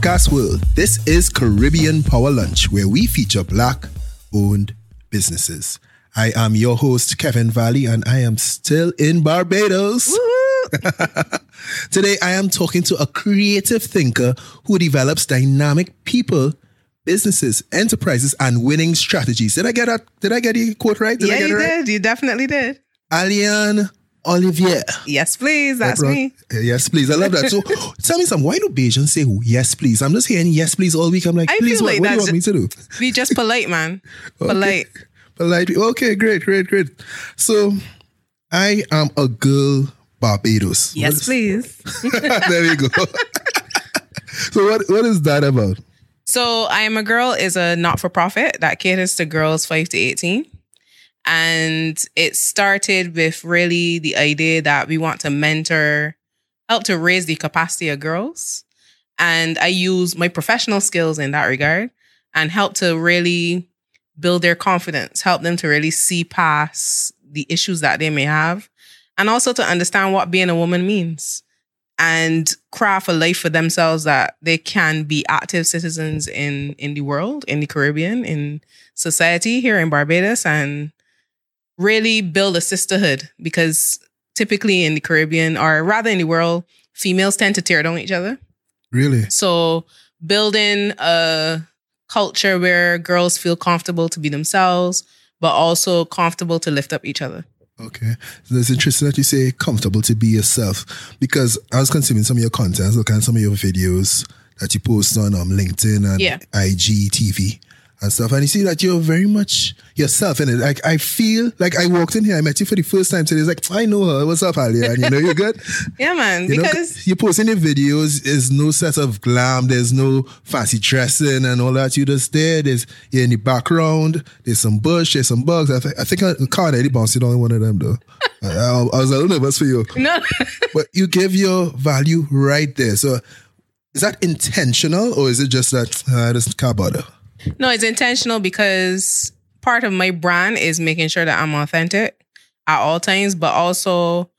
podcast world, this is Caribbean Power Lunch, where we feature black owned businesses. I am your host, Kevin Valley, and I am still in Barbados. Today, I am talking to a creative thinker who develops dynamic people, businesses, enterprises, and winning strategies. Did I get that? Did I get the quote right? Did yeah, I get you it right? did. You definitely did. Alian Olivier. Ah, yes, please. That's Right, me. Yes, please. I love that. So tell me some. Why do Bajans say yes, please? I'm just hearing yes, please all week. I'm like, I please, what, like what do you want me to do? Be just polite, man. Polite. Polite. Okay, great, great, great. So I am a girl Barbados. Yes, What- please. there we go. so what what is that about? So, I Am a Girl is a not for profit that caters to girls 5 to 18. And it started with really the idea that we want to mentor, help to raise the capacity of girls. And I use my professional skills in that regard and help to really build their confidence, help them to really see past the issues that they may have, and also to understand what being a woman means and craft a life for themselves that they can be active citizens in in the world, in the Caribbean, in society here in Barbados, and really build a sisterhood because typically in the Caribbean, or rather in the world, females tend to tear down each other. Really? So building a culture where girls feel comfortable to be themselves, but also comfortable to lift up each other. Okay. So it's interesting that you say comfortable to be yourself because I was consuming some of your content, I was looking at some of your videos that you post on um, LinkedIn and Yeah. IG TV and stuff. And you see that you're very much yourself in it. Like I feel like I walked in here, I met you for the first time today. It's like, I know her. What's up, Alia? And you know you're good. Yeah, man. You know, because you posting your videos, there's no set of glam, there's no fancy dressing and all that. You just there, there's you're in the background, there's some bush, there's some bugs. I, th- I think the car Eddie bounced on one of them though. I, I, I was a little nervous for you. no, But you give your value right there. So is that intentional or is it just that uh, this car bother? No, it's intentional because part of my brand is making sure that I'm authentic at all times, but also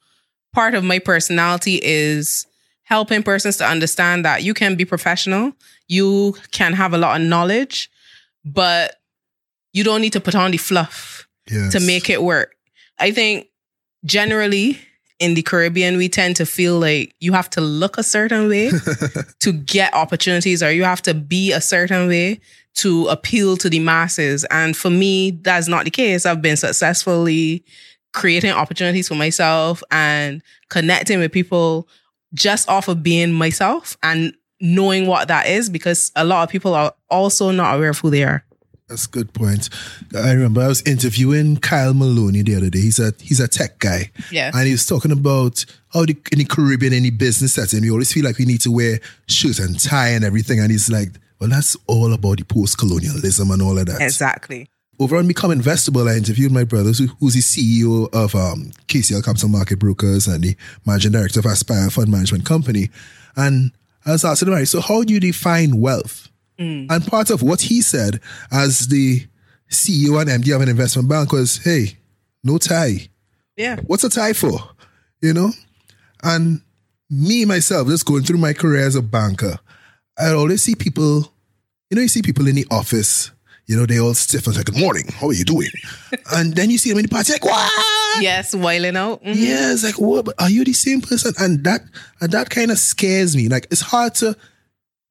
part of my personality is helping persons to understand that you can be professional, you can have a lot of knowledge, but you don't need to put on the fluff. Yes. to make it work. I think generally in the Caribbean, we tend to feel like you have to look a certain way to get opportunities, or you have to be a certain way to appeal to the masses. And for me, that's not the case. I've been successfully creating opportunities for myself and connecting with people just off of being myself and knowing what that is because a lot of people are also not aware of who they are. That's a good point. I remember I was interviewing Kyle Maloney the other day. He's a he's a tech guy. Yeah. And he was talking about how the, in the Caribbean, any business setting, we always feel like we need to wear shoes and tie and everything. And he's like, well, that's all about the post-colonialism and all of that. Exactly. Over on Become Investable, I interviewed my brother, who, who's the CEO of um, KCL Capital Market Brokers and the managing director of Aspire Fund Management Company. And I was asking him, "All right, so how do you define wealth? And part of what he said as the CEO and MD of an investment bank was, hey, no tie. Yeah. What's a tie for? You know? And me, myself, just going through my career as a banker, I always see people, you know, you see people in the office, you know, they all stiff and say, good morning, how are you doing? and then you see them in the party, like, what? Yes, wailing out. Mhm. Yeah, it's like, what? But are you the same person? And that and that kind of scares me. Like, it's hard to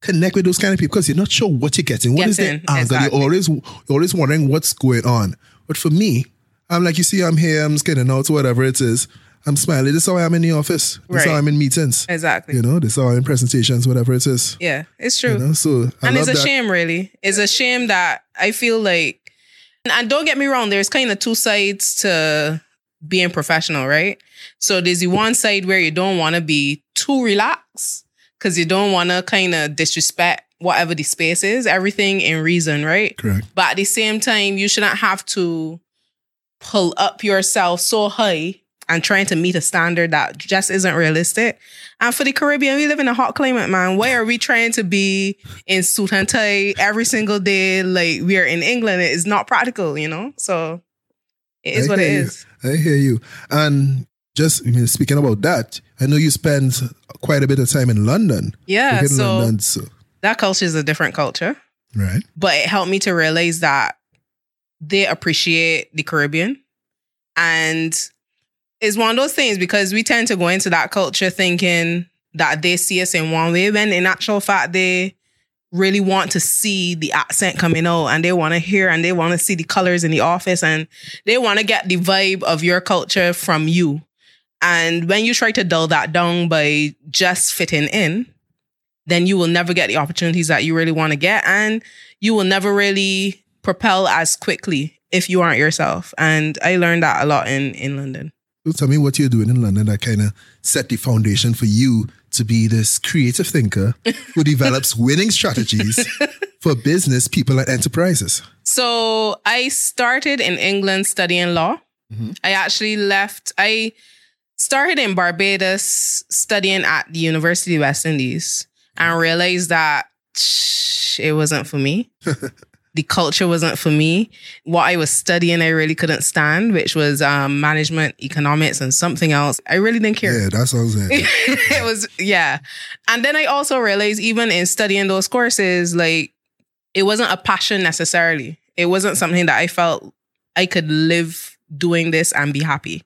connect with those kind of people because you're not sure what you're getting. What is Getting, their angle? exactly. You're always you're always wondering what's going on. But for me, I'm like, you see, I'm here, I'm getting out, whatever it is. I'm smiling. This is how I am in the office. This is how I'm in meetings. Exactly. You know, this is how I'm in presentations, whatever it is. Yeah, it's true. You know, so I and it's a that. shame, really. It's a shame that I feel like, and- and don't get me wrong, there's kind of two sides to being professional, right? So there's the one side where you don't want to be too relaxed because you don't want to kind of disrespect whatever the space is, everything in reason, right? Correct. But at the same time, you shouldn't have to pull up yourself so high and trying to meet a standard that just isn't realistic. And for the Caribbean, we live in a hot climate, man. Why are we trying to be in suit and tie every single day like we are in England? It is not practical, you know? So it is I what it hear you. is. I hear you. And just I mean, speaking about that, I know you spend quite a bit of time in London. Yeah. In So London, so That culture is a different culture, Right. but it helped me to realize that they appreciate the Caribbean. And it's one of those things because we tend to go into that culture thinking that they see us in one way, when in actual fact, they really want to see the accent coming out and they want to hear and they want to see the colors in the office and they want to get the vibe of your culture from you. And when you try to dull that down by just fitting in, then you will never get the opportunities that you really want to get. And you will never really propel as quickly if you aren't yourself. And I learned that a lot in, in London. So tell me what you're doing in London that kind of set the foundation for you to be this creative thinker who develops winning strategies for business, people, and enterprises. So I started in England studying law. Mhm. I actually left, I started in Barbados studying at the University of the West Indies and realized that it wasn't for me. the culture wasn't for me. What I was studying, I really couldn't stand, which was um, management, economics, and something else. I really didn't care Yeah, that sounds it. it was yeah and then i also realized even in studying those courses like it wasn't a passion necessarily it wasn't something that i felt i could live doing this and be happy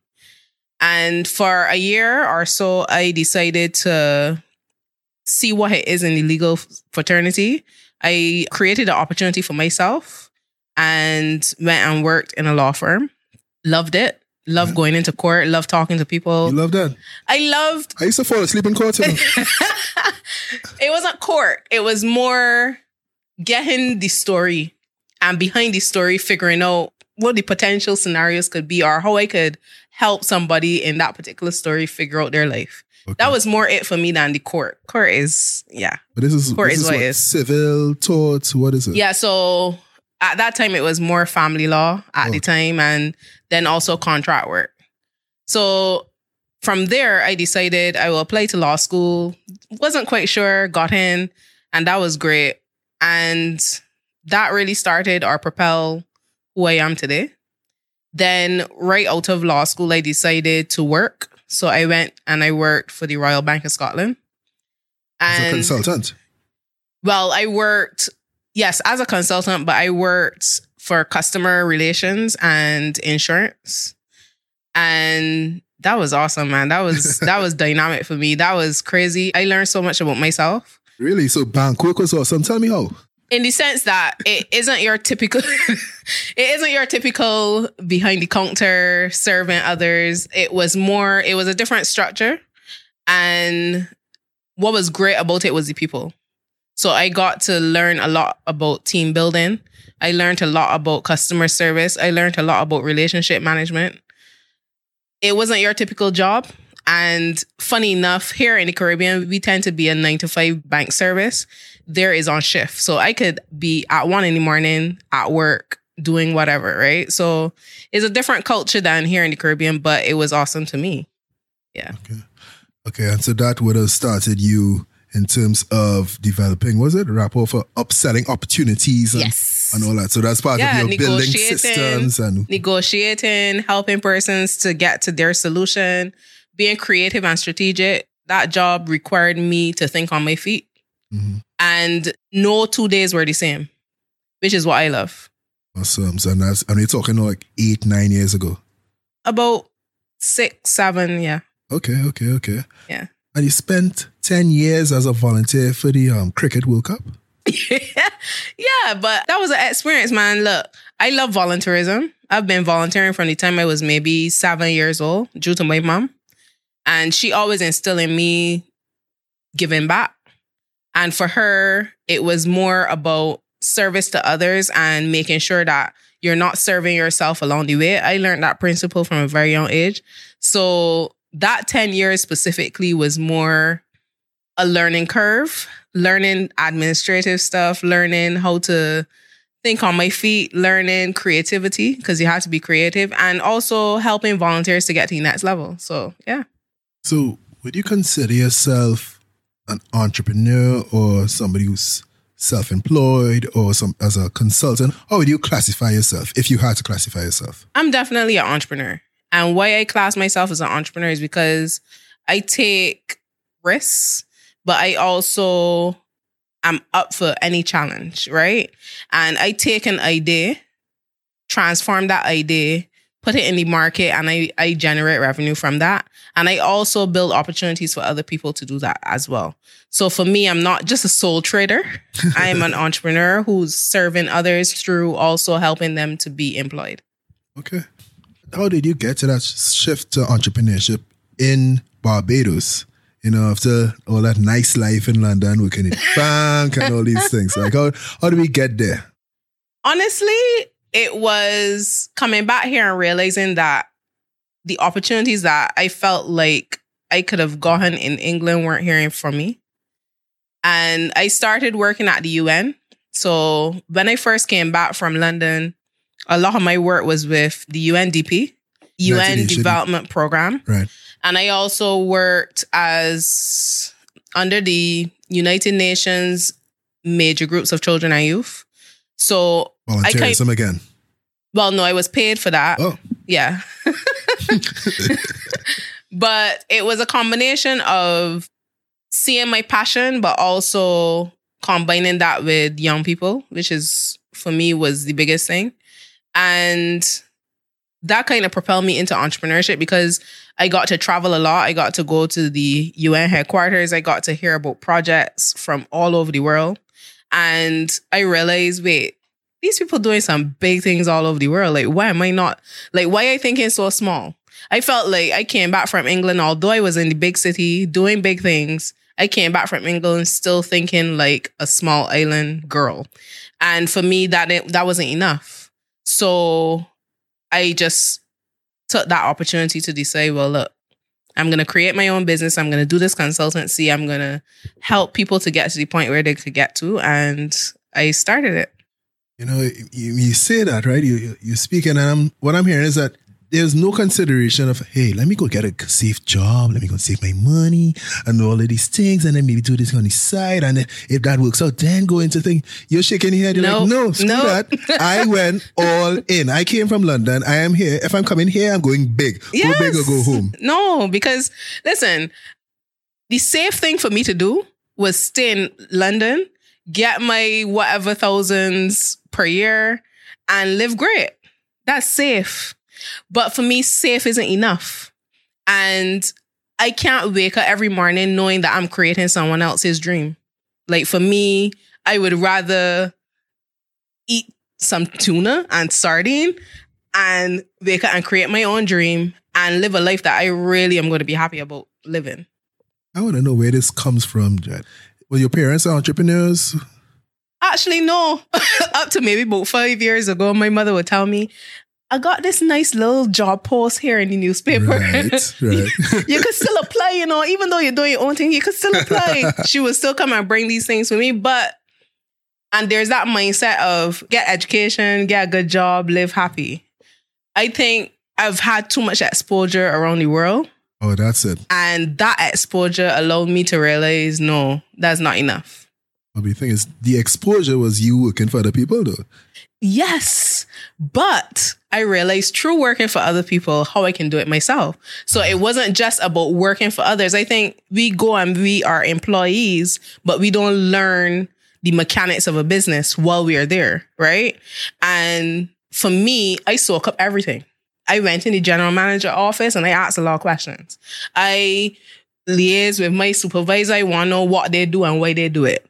and for a year or so i decided to see what it is in the legal fraternity i created an opportunity for myself and went and worked in a law firm loved it loved going into court loved talking to people You love that? i loved I used to fall asleep in court. It wasn't court. It was more getting the story and behind the story, figuring out what the potential scenarios could be or how I could help somebody in that particular story figure out their life. Okay. That was more it for me than the court. Court is, yeah. But this is, Court this is is what what, civil tort. What is it? Yeah. So at that time, it was more family law at the Oh. time and then also contract work. So from there, I decided I will apply to law school. Wasn't quite sure, got in, and that was great. And that really started or propel who I am today. Then, right out of law school, I decided to work. So I went and I worked for the Royal Bank of Scotland. As a And consultant. well, I worked, yes, as a consultant, but I worked for customer relations and insurance. And that was awesome, man. That was that was dynamic for me. That was crazy. I learned so much about myself. Really? So bank work was awesome. Tell me how. In the sense that it isn't your typical it isn't your typical behind the counter serving others. It was more, it was a different structure. And what was great about it was the people. So I got to learn a lot about team building. I learned a lot about customer service. I learned a lot about relationship management. It wasn't your typical job. And funny enough, here in the Caribbean, we tend to be a nine to five bank service. There is on shift. So I could be at one in the morning at work doing whatever, right? So it's a different culture than here in the Caribbean, but it was awesome to me. Yeah. Okay, Okay. and so that would have started you in terms of developing, was it? Rapport for upselling opportunities and, Yes. and all that. So that's part Yeah, of your building systems and negotiating, helping persons to get to their solution, being creative and strategic. That job required me to think on my feet. Mhm. And no two days were the same, which is what I love. awesome. So and that's and we're talking like eight, nine years ago. About six, seven, yeah. Okay, okay, okay. Yeah. And you spent ten years as a volunteer for the um, Cricket World Cup. yeah, but that was an experience, man. Look, I love volunteerism. I've been volunteering from the time I was maybe seven years old, due to my mom. And she always instilled in me giving back. And for her, it was more about service to others and making sure that you're not serving yourself along the way. I learned that principle from a very young age. So that 10 years specifically was more a learning curve, learning administrative stuff, learning how to think on my feet, learning creativity because you have to be creative, and also helping volunteers to get to the next level. So, yeah. So would you consider yourself an entrepreneur or somebody who's self-employed or some as a consultant? How would you classify yourself if you had to classify yourself? I'm definitely an entrepreneur. And why I class myself as an entrepreneur is because I take risks, but I also I'm up for any challenge, right? And I take an idea, transform that idea, put it in the market, and I, I generate revenue from that. And I also build opportunities for other people to do that as well. So for me, I'm not just a sole trader. I am an entrepreneur who's serving others through also helping them to be employed. Okay. How did you get to that shift to entrepreneurship in Barbados? You know, after all that nice life in London, working in bank and all these things. Like how how do we get there? Honestly, it was coming back here and realizing that the opportunities that I felt like I could have gotten in England weren't hearing from me. And I started working at the UN. So when I first came back from London, a lot of my work was with the UNDP, UN Development Program. Right. And I also worked as under the United Nations major groups of children and youth. So volunteerism again. Well, no, I was paid for that. Oh. Yeah. but it was a combination of seeing my passion, but also combining that with young people, which is for me was the biggest thing. And that kind of propelled me into entrepreneurship because I got to travel a lot. I got to go to the UN headquarters. I got to hear about projects from all over the world. And I realized, wait, these people doing some big things all over the world. Like, why am I not, like, why are I thinking so small? I felt like I came back from England, although I was in the big city doing big things. I came back from England still thinking like a small island girl. And for me, that, that wasn't enough. So I just took that opportunity to decide, well, look, I'm going to create my own business. I'm going to do this consultancy. I'm going to help people to get to the point where they could get to. And I started it. You know, you, you say that, right? You, you, speaking, and I'm, what I'm hearing is that there's no consideration of, hey, let me go get a safe job, let me go save my money and all of these things, and then maybe do this on the side. And if that works out, then go into thing. You're shaking your head. You're nope. like, no, screw nope. that. I went all in. I came from London. I am here. If I'm coming here, I'm going big. Yes. Go big or go home. No, because listen, the safe thing for me to do was stay in London, get my whatever thousands per year, and live great. That's safe. But for me, safe isn't enough. And I can't wake up every morning knowing that I'm creating someone else's dream. Like for me, I would rather eat some tuna and sardine and wake up and create my own dream and live a life that I really am going to be happy about living. I want to know where this comes from, Jed. Were your parents are entrepreneurs? Actually, no. Up to maybe about five years ago, my mother would tell me, I got this nice little job post here in the newspaper. Right, right. you could still apply, you know, even though you're doing your own thing, you could still apply. she would still come and bring these things for me. But, and there's that mindset of get education, get a good job, live happy. I think I've had too much exposure around the world. Oh, that's it. And that exposure allowed me to realize no, that's not enough. But the thing is, the exposure was you working for other people, though. Yes. But I realized through working for other people how I can do it myself. So it wasn't just about working for others. I think we go and we are employees, but we don't learn the mechanics of a business while we are there, right? And for me, I soak up everything. I went in the general manager office and I asked a lot of questions. I liaise with my supervisor. I want to know what they do and why they do it.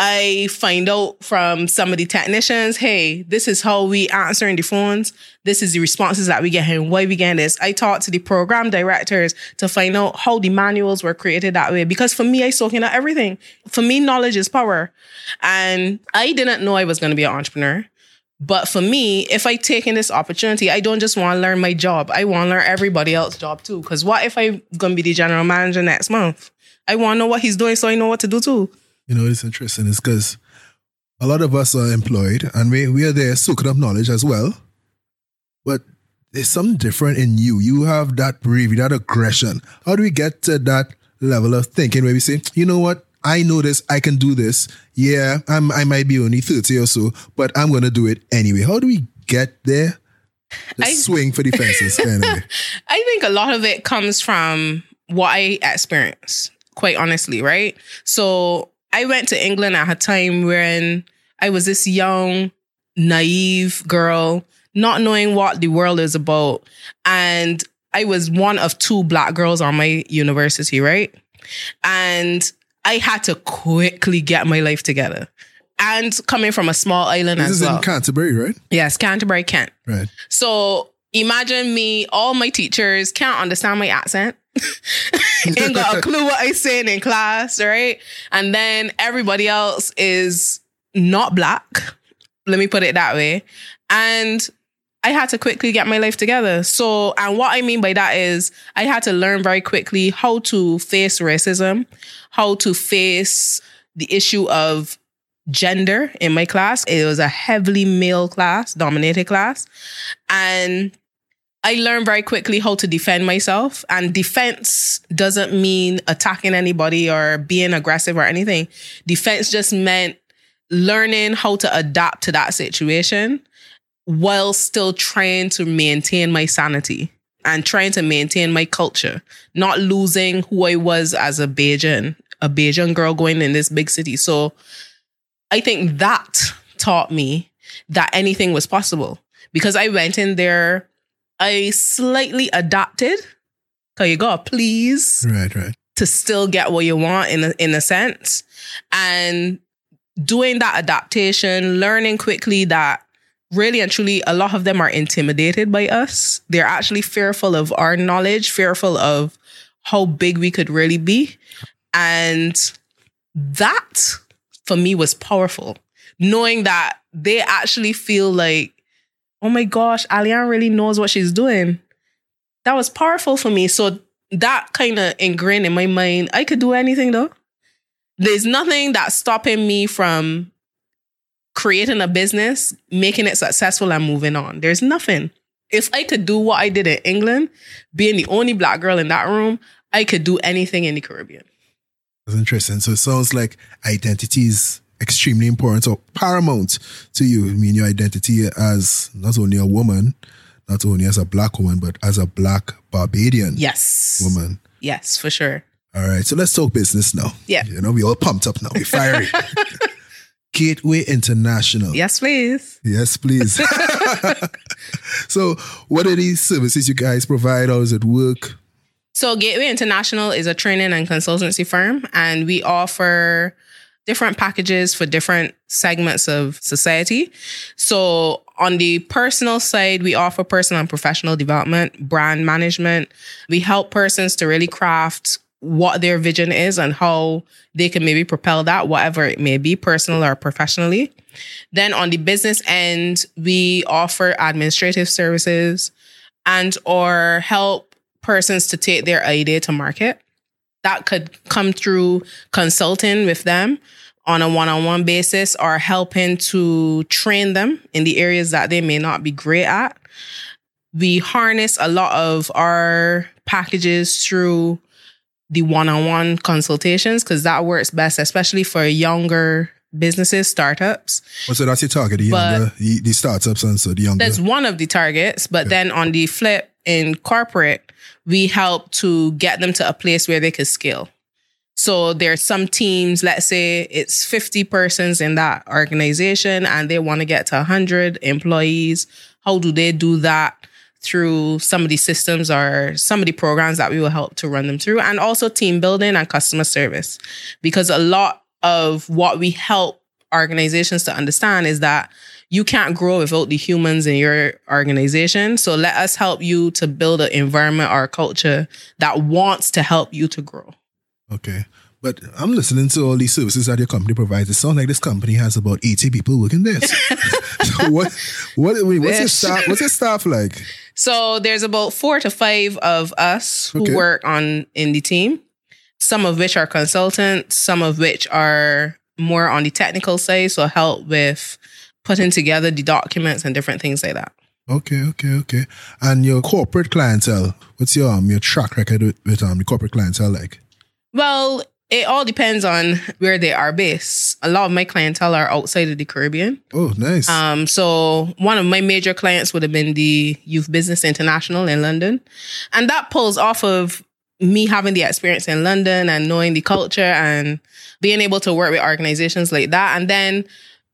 I find out from some of the technicians, hey, this is how we answering the phones. This is the responses that we get and why we get this. I talk to the program directors to find out how the manuals were created that way. Because for me, I soaking out everything. For me, knowledge is power. And I didn't know I was going to be an entrepreneur. But for me, if I take in this opportunity, I don't just want to learn my job. I want to learn everybody else's job too. Because what if I'm going to be the general manager next month? I want to know what he's doing so I know what to do too. You know, it's interesting It's because a lot of us are employed and we, we are there soaking up knowledge as well. But there's something different in you. You have that bravery, that aggression. How do we get to that level of thinking where we say, you know what? I know this. I can do this. Yeah, I'm, I might be only 30 or so, but I'm going to do it anyway. How do we get there? The I, swing for the fences, anyway. I think a lot of it comes from what I experience, quite honestly, right? So I went to England at a time when I was this young, naive girl, not knowing what the world is about. And I was one of two black girls on my university, right? And I had to quickly get my life together. And coming from a small island This as is well. in Canterbury, right? yes, Canterbury, Kent. Right. So imagine me, all my teachers can't understand my accent. Ain't got a clue what I'm saying in class, right? And then everybody else is not black. Let me put it that way. And I had to quickly get my life together. So, and what I mean by that is I had to learn very quickly how to face racism, how to face the issue of gender in my class. It was a heavily male class, dominated class. And I learned very quickly how to defend myself. And defense doesn't mean attacking anybody or being aggressive or anything. Defense just meant learning how to adapt to that situation while still trying to maintain my sanity and trying to maintain my culture, not losing who I was as a Bajan, a Bajan girl going in this big city. So I think that taught me that anything was possible because I went in there, I slightly adapted. Cause you gotta please Right, right. to still get what you want in a, in a sense. And doing that adaptation, learning quickly that really and truly a lot of them are intimidated by us. They're actually fearful of our knowledge, fearful of how big we could really be. And that for me was powerful. Knowing that they actually feel like, oh my gosh, Alian really knows what she's doing. That was powerful for me. So that kind of ingrained in my mind. I could do anything though. There's nothing that's stopping me from creating a business, making it successful, and moving on. There's nothing. If I could do what I did in England, being the only black girl in that room, I could do anything in the Caribbean. That's interesting. So it sounds like identity is extremely important or paramount to you. I mean, your identity as not only a woman, not only as a black woman, but as a black Barbadian Yes. woman. Yes, for sure. All right, so let's talk business now. Yeah. You know, we all pumped up now. We're fiery. Gateway International. Yes, please. Yes, please. so, what are these services you guys provide? How does it work? So, Gateway International is a training and consultancy firm, and we offer different packages for different segments of society. So, on the personal side, we offer personal and professional development, brand management. We help persons to really craft what their vision is and how they can maybe propel that, whatever it may be, personal or professionally. Then on the business end, we offer administrative services and or help persons to take their idea to market. That could come through consulting with them on a one-on-one basis or helping to train them in the areas that they may not be great at. We harness a lot of our packages through the one-on-one consultations because that works best, especially for younger businesses, startups. Oh, so that's your target, the younger, the, the startups and so the younger. That's one of the targets. But then on the flip, in corporate, we help to get them to a place where they could scale. So there's some teams, let's say it's 50 persons in that organization and they want to get to 100 employees. How do they do that? Through some of the systems or some of the programs that we will help to run them through, and also team building and customer service. Because a lot of what we help organizations to understand is that you can't grow without the humans in your organization. So let us help you to build an environment or a culture that wants to help you to grow. Okay. But I'm listening to all these services that your company provides. It sounds like this company has about 80 people working there. so what what mean, what's your staff what's your staff like? So there's about four to five of us who Okay. work on in the team. Some of which are consultants, some of which are more on the technical side, so help with putting together the documents and different things like that. Okay, okay, okay. And your corporate clientele, what's your um your track record with, with um the corporate clientele like? Well, it all depends on where they are based. A lot of my clientele are outside of the Caribbean. Oh, nice. Um, so one of my major clients would have been the Youth Business International in London. And that pulls off of me having the experience in London and knowing the culture and being able to work with organizations like that. And then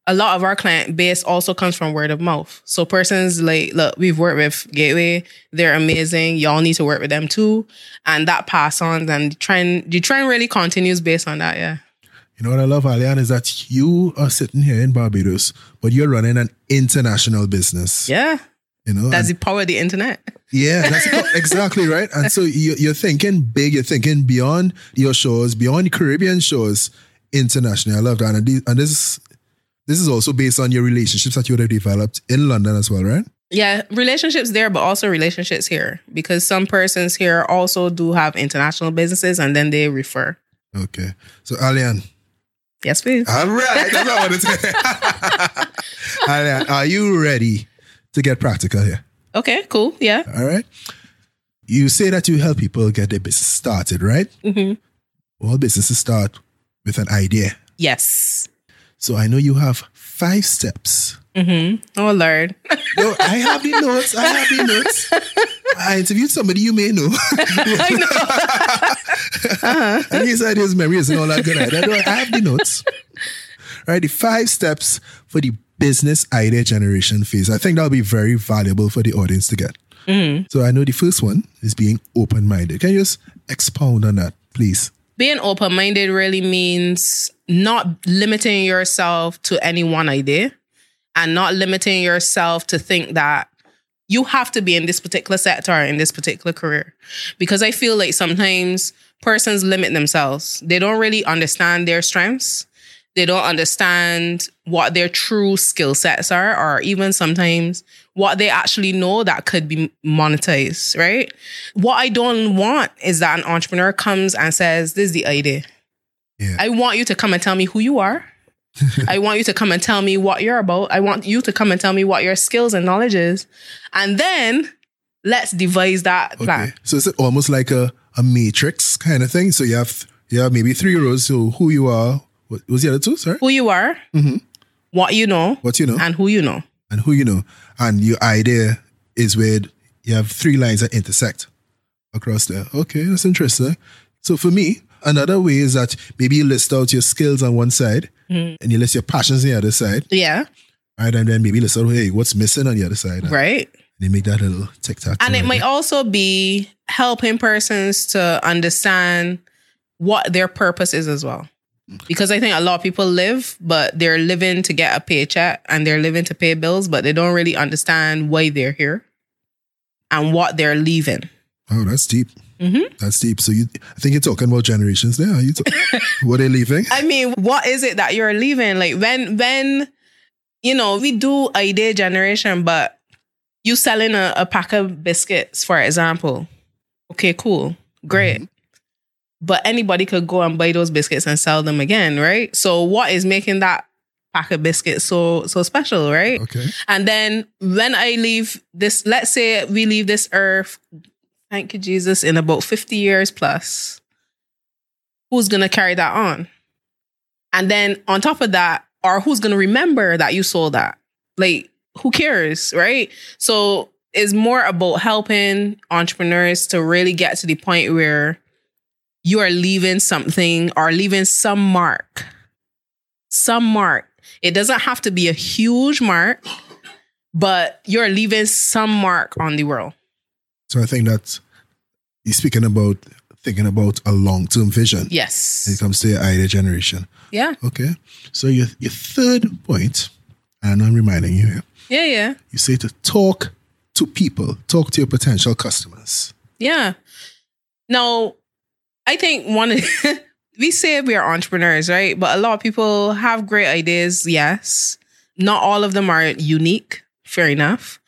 a lot of our client base also comes from word of mouth. So persons like, look, we've worked with Gateway. They're amazing. Y'all need to work with them too. And that pass on and the trend, the trend really continues based on that. Yeah. You know what I love, Alian, is that you are sitting here in Barbados, but you're running an international business. Yeah. You know, That's and- the power of the internet. yeah, that's exactly right. And so you, you're thinking big, you're thinking beyond your shores, beyond Caribbean shores, internationally. I love that. And, these, and this is this is also based on your relationships that you would have developed in London as well, right? Yeah, relationships there, but also relationships here because some persons here also do have international businesses and then they refer. Okay. So Alian, Yes, please. all right. That's what I wanted to say. Alian, are you ready to get practical here? Okay, cool. Yeah. All right. You say that you help people get their business started, right? Mhm. All businesses start with an idea. Yes. So I know you have five steps. Mm-hmm. Oh, Lord. Yo, I have the notes. I have the notes. I interviewed somebody you may know. and he said his memory isn't all that good. I don't I have the notes. All right, the five steps for the business idea generation phase. I think that'll be very valuable for the audience to get. So I know the first one is being open minded. Can you just expound on that, please? Being open minded really means not limiting yourself to any one idea and not limiting yourself to think that you have to be in this particular sector or in this particular career. Because I feel like sometimes persons limit themselves. They don't really understand their strengths. They don't understand what their true skill sets are, or even sometimes what they actually know that could be monetized, right? What I don't want is that an entrepreneur comes and says, This is the idea. Yeah. I want you to come and tell me who you are. I want you to come and tell me what you're about. I want you to come and tell me what your skills and knowledge is. And then let's devise that plan. Okay. So it's almost like a, a matrix kind of thing? So you have you have maybe three rows. So who you are, what was the other two? Sorry, Who you are, mm-hmm. what you know, what you know, and who you know. and who you know, and your idea is where you have three lines that intersect across there. Okay, that's interesting. So for me, another way is that maybe you list out your skills on one side mm-hmm. and you list your passions on the other side, Yeah, right? And then maybe you list out hey, what's missing on the other side. right. And you make that little tic tac. And it might also be helping persons to understand what their purpose is as well. Because I think a lot of people live, but they're living to get a paycheck and they're living to pay bills, but they don't really understand why they're here and what they're leaving. Oh, that's deep. Mm-hmm. That's deep. So you, I think you're talking about generations there. Are you ta- what they're leaving? I mean, what is it that you're leaving? Like when when you know, we do idea generation, but you selling a, a pack of biscuits, for example. Okay, cool. Great. But anybody could go and buy those biscuits and sell them again, right? So what is making that pack of biscuits so so special, right? Okay. And then when I leave this, let's say we leave this earth, thank you, Jesus, in about 50 years plus, who's going to carry that on? And then on top of that, or who's going to remember that you sold that? Like, who cares, right? So it's more about helping entrepreneurs to really get to the point where you are leaving something or leaving some mark. Some mark. It doesn't have to be a huge mark, but you're leaving some mark on the world. So I think that's you're speaking about thinking about a long term vision when Yes. it comes to your idea generation. Yeah. Okay. So your your third point, and I'm reminding you here, Yeah. Yeah. you say to talk to people, talk to your potential customers. Yeah. Now, I think one we say we are entrepreneurs, right? But a lot of people have great ideas, yes. Not all of them are unique, fair enough.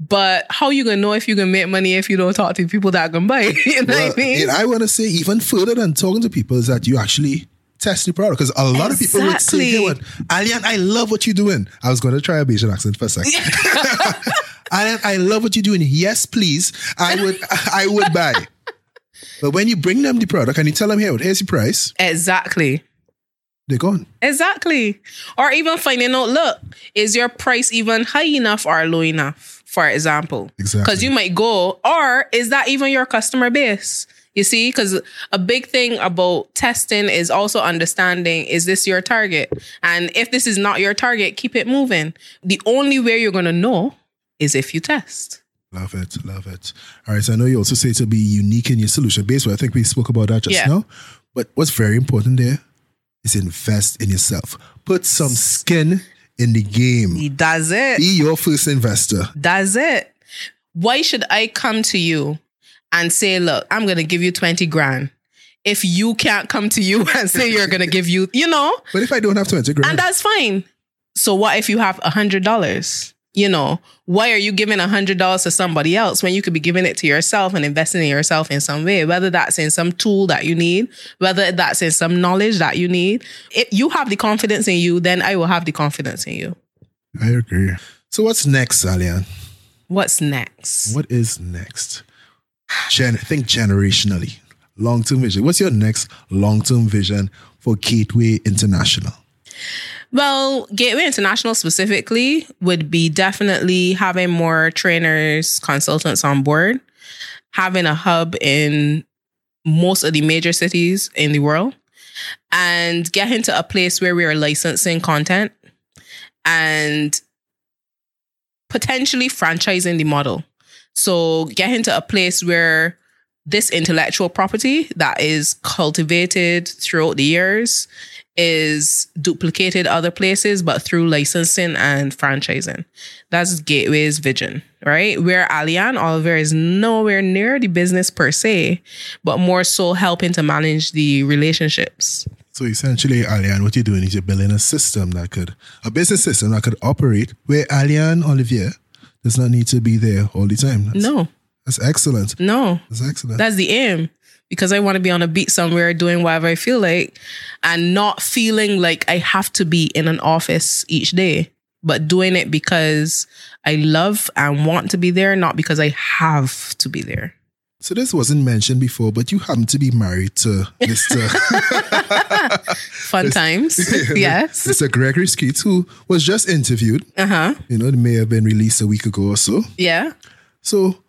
But how you gonna know if you can make money if you don't talk to people that can buy? you know Well, what I mean? and I want to say even further than talking to people is that you actually test the product because a lot of people would say, "Hey, what, Alian, I love what you're doing." I was going to try a Bajan accent for a second. Alian, I love what you're doing. Yes, please. I would, I would buy. But when you bring them the product and you tell them, "Here, here's the price," exactly. they're gone. Exactly. Or even finding out, look, is your price even high enough or low enough, for example? Exactly. Because you might go, or is that even your customer base? You see, because a big thing about testing is also understanding is this your target? And if this is not your target, keep it moving. The only way you're going to know is if you test. Love it, love it. All right, so I know you also say to be unique in your solution base, but I think we spoke about that just Yeah. now. But what's very important there is invest in yourself. Put some skin in the game. He does it. Be your first investor. That's it. Why should I come to you and say, look, I'm going to give you 20 grand if you can't come to you and say you're going to give you, you know? But if I don't have 20 grand, And that's fine. So what if you have a hundred dollars? You know, why are you giving a hundred dollars to somebody else when you could be giving it to yourself and investing in yourself in some way? Whether that's in some tool that you need, whether that's in some knowledge that you need. If you have the confidence in you, then I will have the confidence in you. I agree. So what's next, Alian? What's next? What is next? Gen- think generationally. Long term vision. What's your next long term vision for Gateway International? Well, Gateway International specifically would be definitely having more trainers, consultants on board, having a hub in most of the major cities in the world, and getting to a place where we are licensing content and potentially franchising the model. So, getting to a place where this intellectual property that is cultivated throughout the years is duplicated other places, but through licensing and franchising. That's Gateway's vision, right? Where Alian Oliver is nowhere near the business per se, but more so helping to manage the relationships. So essentially, Alian, what you're doing is you're building a system that could, a business system that could operate where Alian Olivier does not need to be there all the time. That's, No, that's excellent. no, That's excellent. that's the aim. Because I want to be on a beat somewhere doing whatever I feel like and not feeling like I have to be in an office each day, but doing it because I love and want to be there, not because I have to be there. so this wasn't mentioned before, but you happen to be married to Mr. Fun times. yes. Mr. Gregory Skeets, who was just interviewed. Uh huh. You know, it may have been released a week ago or so. Yeah. So,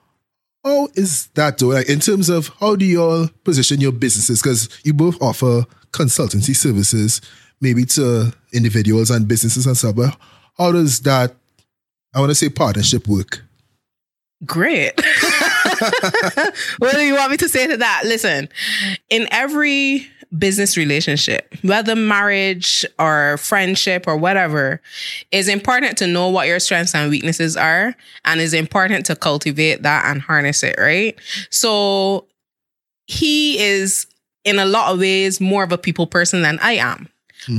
how is that though? Like in terms of how do you all position your businesses? Because you both offer consultancy services, maybe to individuals and businesses and stuff. But how does that? I want to say partnership work. Great. what do you want me to say to that? Listen, in every business relationship, whether marriage or friendship or whatever, it's important to know what your strengths and weaknesses are. And it's important to cultivate that and harness it, right? So he is in a lot of ways more of a people person than I am.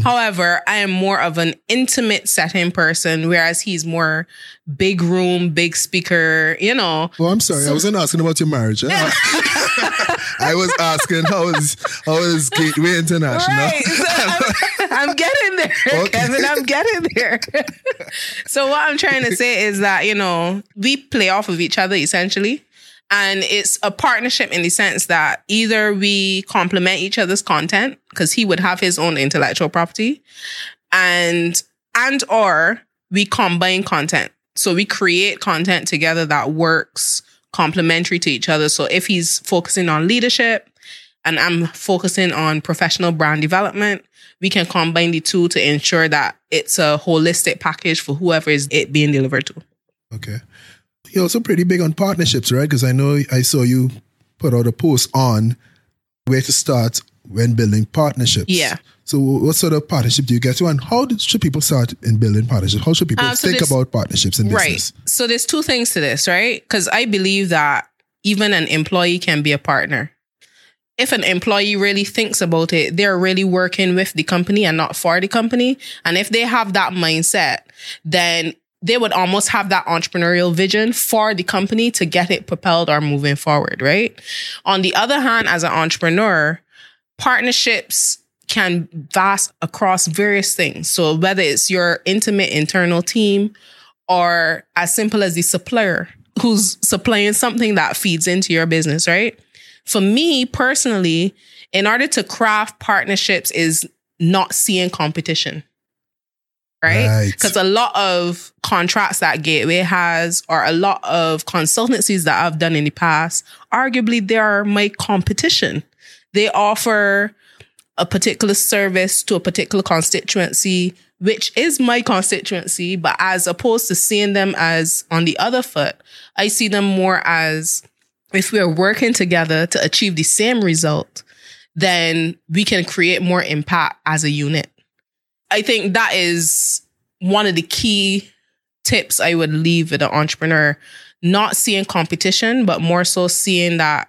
However, I am more of an intimate setting person, whereas he's more big room, big speaker, you know. Well, I'm sorry, I wasn't asking about your marriage. eh? I was asking how is how is Gateway International? Right. So I'm, I'm getting there, Okay. Kevin. I'm getting there. so what I'm trying to say is that, you know, we play off of each other essentially. And it's a partnership in the sense that either we complement each other's content because he would have his own intellectual property and and or we combine content. So we create content together that works complementary to each other. So if he's focusing on leadership and I'm focusing on professional brand development, we can combine the two to ensure that it's a holistic package for whoever is it being delivered to. Okay. You're also pretty big on partnerships, right? Because I know I saw you put out a post on where to start when building partnerships. Yeah. So, what sort of partnership do you get to, and how do- should people start in building partnerships? How should people Um, so think about partnerships in business? Right. So there's two things to this, right? Because I believe that even an employee can be a partner. If an employee really thinks about it, they're really working with the company and not for the company. And if they have that mindset, then they would almost have that entrepreneurial vision for the company to get it propelled or moving forward, right? On the other hand, as an entrepreneur, partnerships can vast across various things. So whether it's your intimate internal team or as simple as the supplier who's supplying something that feeds into your business, right? For me personally, in order to craft partnerships is not seeing competition. right? Right. Because a lot of contracts that Gateway has, or a lot of consultancies that I've done in the past, arguably they are my competition. They offer a particular service to a particular constituency, which is my constituency, but as opposed to seeing them as on the other foot, I see them more as if we are working together to achieve the same result, then we can create more impact as a unit. I think that is one of the key tips I would leave with an entrepreneur, not seeing competition, but more so seeing that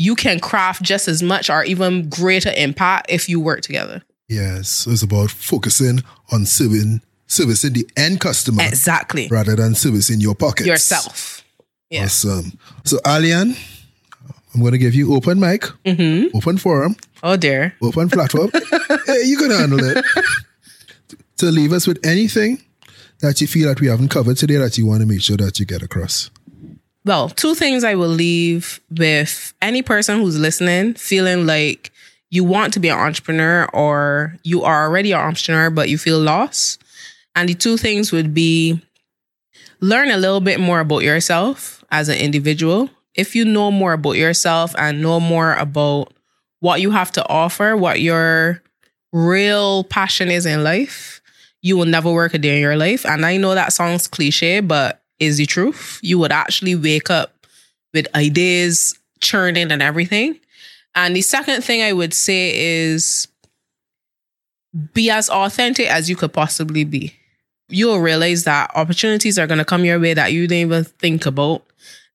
you can craft just as much or even greater impact if you work together. Yes. It's about focusing on serving servicing the end customer Exactly. rather than servicing your pockets. Yourself. Yeah. Awesome. So Alian, I'm gonna give you open mic, Mm-hmm. open forum, Oh dear. open platform. hey, you can handle it. to leave us with anything that you feel that we haven't covered today that you want to make sure that you get across. Well, two things I will leave with any person who's listening feeling like you want to be an entrepreneur or you are already an entrepreneur, but you feel lost. And the two things would be learn a little bit more about yourself as an individual. If you know more about yourself and know more about what you have to offer, what your real passion is in life, you will never work a day in your life. And I know that sounds cliche, but is the truth. You would actually wake up with ideas churning and everything. And the second thing I would say is be as authentic as you could possibly be. You'll realize that opportunities are going to come your way that you didn't even think about,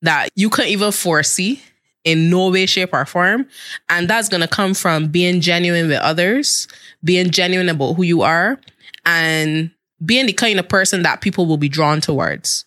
that you couldn't even foresee in no way, shape, or form. And that's going to come from being genuine with others, being genuine about who you are, and being the kind of person that people will be drawn towards.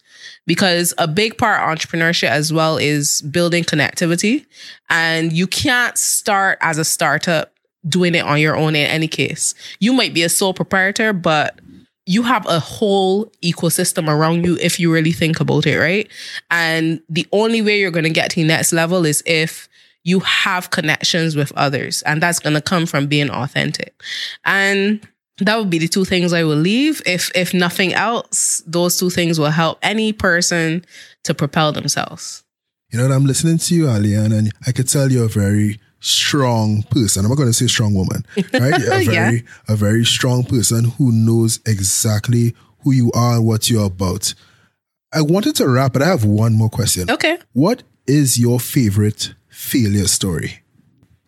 Because a big part of entrepreneurship as well is building connectivity. And you can't start as a startup doing it on your own in any case. You might be a sole proprietor, but you have a whole ecosystem around you if you really think about it, right? And the only way you're going to get to the next level is if you have connections with others. And that's going to come from being authentic. And that would be the two things I will leave. If if nothing else, those two things will help any person to propel themselves. You know, I'm listening to you, Alian, and I could tell you're a very strong person. I'm not going to say strong woman, right? A Yeah. very, a very strong person who knows exactly who you are and what you're about. I wanted to wrap, but I have one more question. Okay. What is your favorite failure story?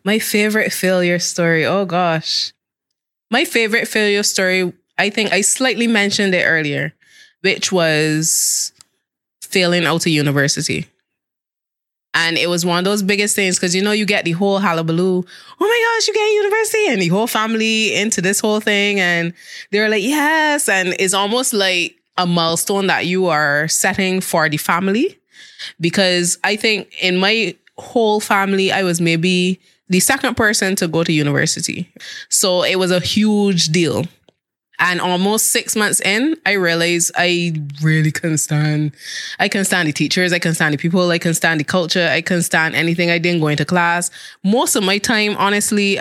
My favorite failure story. Oh gosh. My favorite failure story, I think I slightly mentioned it earlier, which was failing out of university. And it was one of those biggest things because you know you get the whole hullabaloo. Oh my gosh, you get university and the whole family into this whole thing, and they're like, yes, and it's almost like a milestone that you are setting for the family. Because I think in my whole family, I was maybe the second person to go to university, so it was a huge deal. And almost six months in, I realized I really couldn't stand. I couldn't stand the teachers. I couldn't stand the people. I couldn't stand the culture. I couldn't stand anything. I didn't go into class. Most of my time, honestly,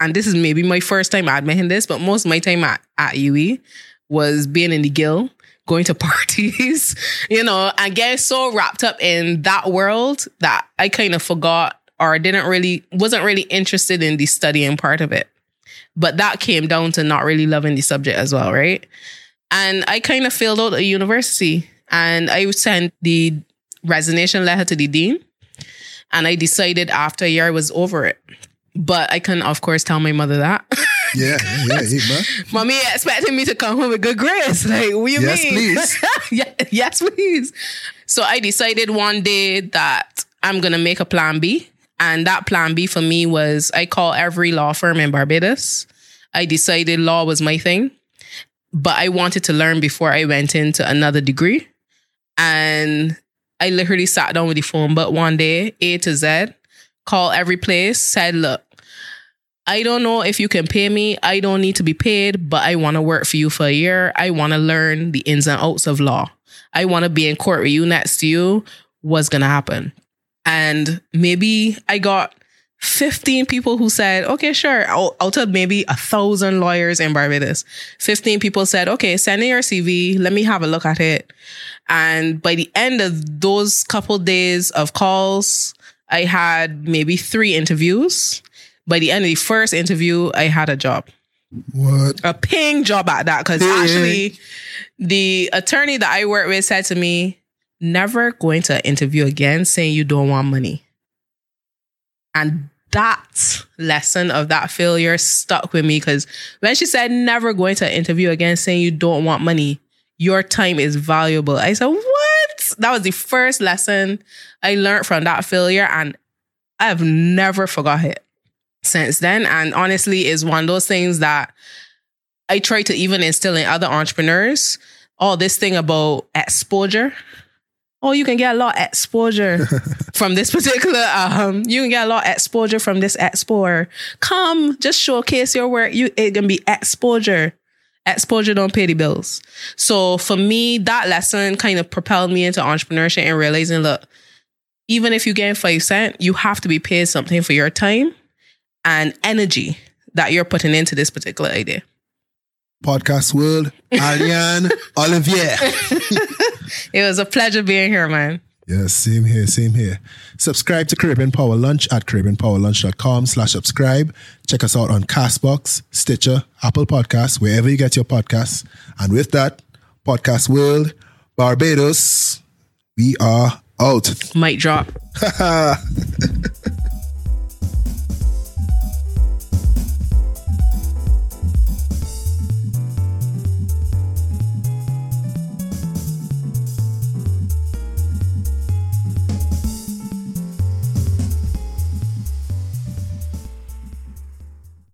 and this is maybe my first time admitting this, but most of my time at, at UWI was being in the guild, going to parties, you know, and getting so wrapped up in that world that I kind of forgot or didn't really, wasn't really interested in the studying part of it. But that came down to not really loving the subject as well, right? And I kind of failed out at university and I sent the resignation letter to the dean. And I decided after a year I was over it. But I couldn't, of course, tell my mother that. Yeah, yeah, yeah. Mommy expecting me to come home with good grades. Like, what you Yes, mean? please. yeah, yes, please. So I decided one day that I'm gonna make a plan B. And that plan B for me was I call every law firm in Barbados. I decided law was my thing. But I wanted to learn before I went into another degree. And I literally sat down with the phone but one day, A to Z, call every place, said, look, I don't know if you can pay me. I don't need to be paid, but I want to work for you for a year. I want to learn the ins and outs of law. I want to be in court with you next to you. What's going to happen? And maybe I got 15 people who said, okay, sure, out of maybe a thousand lawyers in Barbados, 15 people said, okay, send me your CV. Let me have a look at it. And by the end of those couple days of calls, I had maybe three interviews. By the end of the first interview, I had a job, What? a paying job at that. Cause actually the attorney that I work with said to me, never going to interview again saying you don't want money. And that lesson of that failure stuck with me because when she said never going to interview again saying you don't want money, your time is valuable. I said, What? That was the first lesson I learned from that failure, and I've never forgot it since then. And honestly, is one of those things that I try to even instill in other entrepreneurs. All this thing about exposure. Oh, you can get a lot of exposure from this particular um you can get a lot of exposure from this expo. Come, just showcase your work. You it can be exposure. Exposure don't pay the bills. So for me, that lesson kind of propelled me into entrepreneurship and realizing, look, even if you get five cent, you have to be paid something for your time and energy that you're putting into this particular idea. Podcast World, Aliane Olivier. It was a pleasure being here, man. Yes, same here, same here. Subscribe to Caribbean Power Lunch at caribbeanpowerlunch.com slash subscribe. Check us out on Castbox, Stitcher, Apple Podcasts, wherever you get your podcasts. And with that, Podcast World, Barbados, we are out. Might drop.